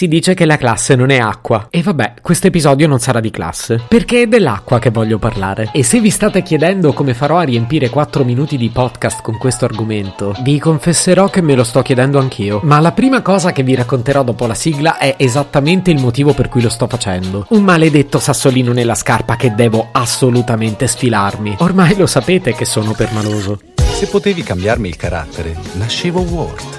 Si dice che la classe non è acqua. E vabbè, questo episodio non sarà di classe. Perché è dell'acqua che voglio parlare. E se vi state chiedendo come farò a riempire 4 minuti di podcast con questo argomento, vi confesserò che me lo sto chiedendo anch'io. Ma la prima cosa che vi racconterò dopo la sigla è esattamente il motivo per cui lo sto facendo. Un maledetto sassolino nella scarpa che devo assolutamente sfilarmi. Ormai lo sapete che sono permaloso. Se potevi cambiarmi il carattere, nascevo Ward.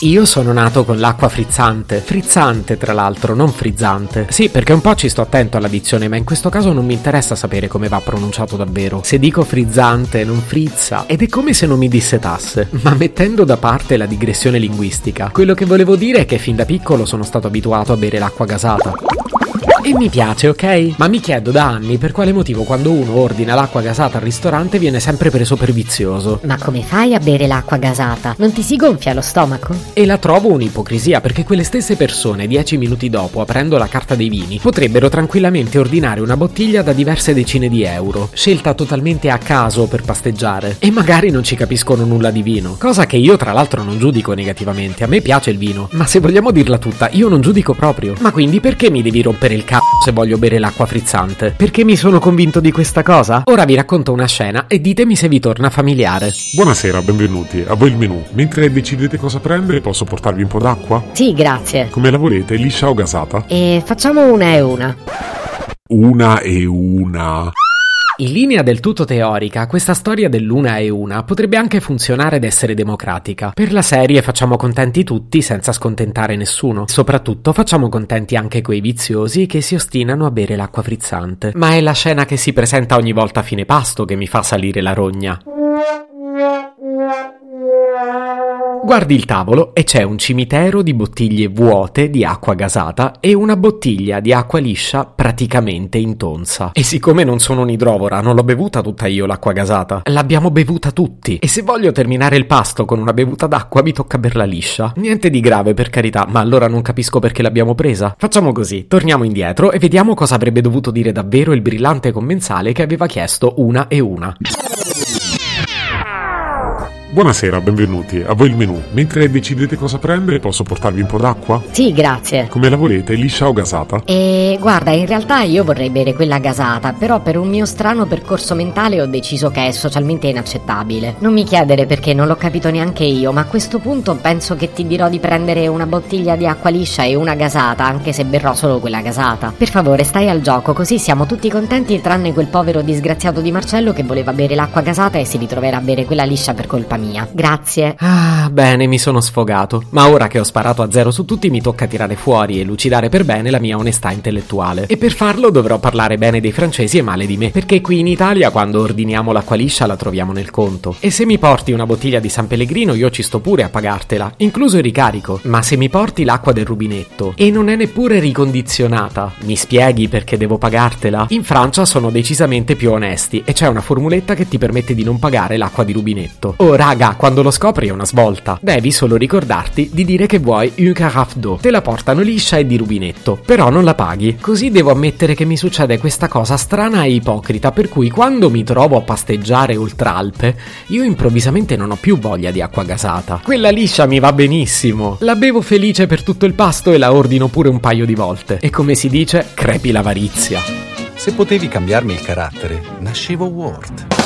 Io sono nato con l'acqua frizzante. Frizzante, tra l'altro, non frizzante. Sì, perché un po' ci sto attento all'addizione, ma in questo caso non mi interessa sapere come va pronunciato davvero. Se dico frizzante, non frizza. Ed è come se non mi dissetasse. Ma mettendo da parte la digressione linguistica, quello che volevo dire è che fin da piccolo sono stato abituato a bere l'acqua gasata. E mi piace, ok? Ma mi chiedo da anni per quale motivo quando uno ordina l'acqua gasata al ristorante viene sempre preso per vizioso. Ma come fai a bere l'acqua gasata? Non ti si gonfia lo stomaco? E la trovo un'ipocrisia perché quelle stesse persone, dieci minuti dopo, aprendo la carta dei vini, potrebbero tranquillamente ordinare una bottiglia da diverse decine di euro, scelta totalmente a caso per pasteggiare, e magari non ci capiscono nulla di vino. Cosa che io tra l'altro non giudico negativamente, a me piace il vino, ma se vogliamo dirla tutta, io non giudico proprio. Ma quindi perché mi devi rompere il cazzo se voglio bere l'acqua frizzante? Perché mi sono convinto di questa cosa? Ora vi racconto una scena e ditemi se vi torna familiare. Buonasera, benvenuti. A voi il menù. Mentre decidete cosa prendere, posso portarvi un po' d'acqua? Sì, grazie. Come la volete, liscia o gasata? E facciamo una e una. Una e una. In linea del tutto teorica, questa storia dell'una e una potrebbe anche funzionare ed essere democratica. Per la serie facciamo contenti tutti senza scontentare nessuno. Soprattutto facciamo contenti anche quei viziosi che si ostinano a bere l'acqua frizzante. Ma è la scena che si presenta ogni volta a fine pasto che mi fa salire la rogna. Guardi il tavolo e c'è un cimitero di bottiglie vuote di acqua gasata e una bottiglia di acqua liscia praticamente intonsa. E siccome non sono un'idrovora, non l'ho bevuta tutta io l'acqua gasata, l'abbiamo bevuta tutti. E se voglio terminare il pasto con una bevuta d'acqua mi tocca berla liscia. Niente di grave per carità, ma allora non capisco perché l'abbiamo presa. Facciamo così, torniamo indietro e vediamo cosa avrebbe dovuto dire davvero il brillante commensale che aveva chiesto una e una. Buonasera, benvenuti. A voi il menù. Mentre decidete cosa prendere, posso portarvi un po' d'acqua? Sì, grazie. Come la volete, liscia o gasata? E guarda, in realtà io vorrei bere quella gasata, però per un mio strano percorso mentale ho deciso che è socialmente inaccettabile. Non mi chiedere perché non l'ho capito neanche io, ma a questo punto penso che ti dirò di prendere una bottiglia di acqua liscia e una gasata, anche se berrò solo quella gasata. Per favore, stai al gioco, così siamo tutti contenti tranne quel povero disgraziato di Marcello che voleva bere l'acqua gasata e si ritroverà a bere quella liscia per colpa mia. Grazie. Ah, bene, mi sono sfogato. Ma ora che ho sparato a zero su tutti mi tocca tirare fuori e lucidare per bene la mia onestà intellettuale. E per farlo dovrò parlare bene dei francesi e male di me, perché qui in Italia quando ordiniamo l'acqua liscia la troviamo nel conto. E se mi porti una bottiglia di San Pellegrino io ci sto pure a pagartela, incluso il ricarico. Ma se mi porti l'acqua del rubinetto e non è neppure ricondizionata, mi spieghi perché devo pagartela? In Francia sono decisamente più onesti e c'è una formuletta che ti permette di non pagare l'acqua di rubinetto. Oh raga, quando lo scopri è una svolta. Devi solo ricordarti di dire che vuoi un carafe d'eau. Te la portano liscia e di rubinetto, però non la paghi. Così devo ammettere che mi succede questa cosa strana e ipocrita, per cui quando mi trovo a pasteggiare oltre Alpe, io improvvisamente non ho più voglia di acqua gasata. Quella liscia mi va benissimo. La bevo felice per tutto il pasto e la ordino pure un paio di volte. E come si dice, crepi l'avarizia. Se potevi cambiarmi il carattere, nascevo Ward.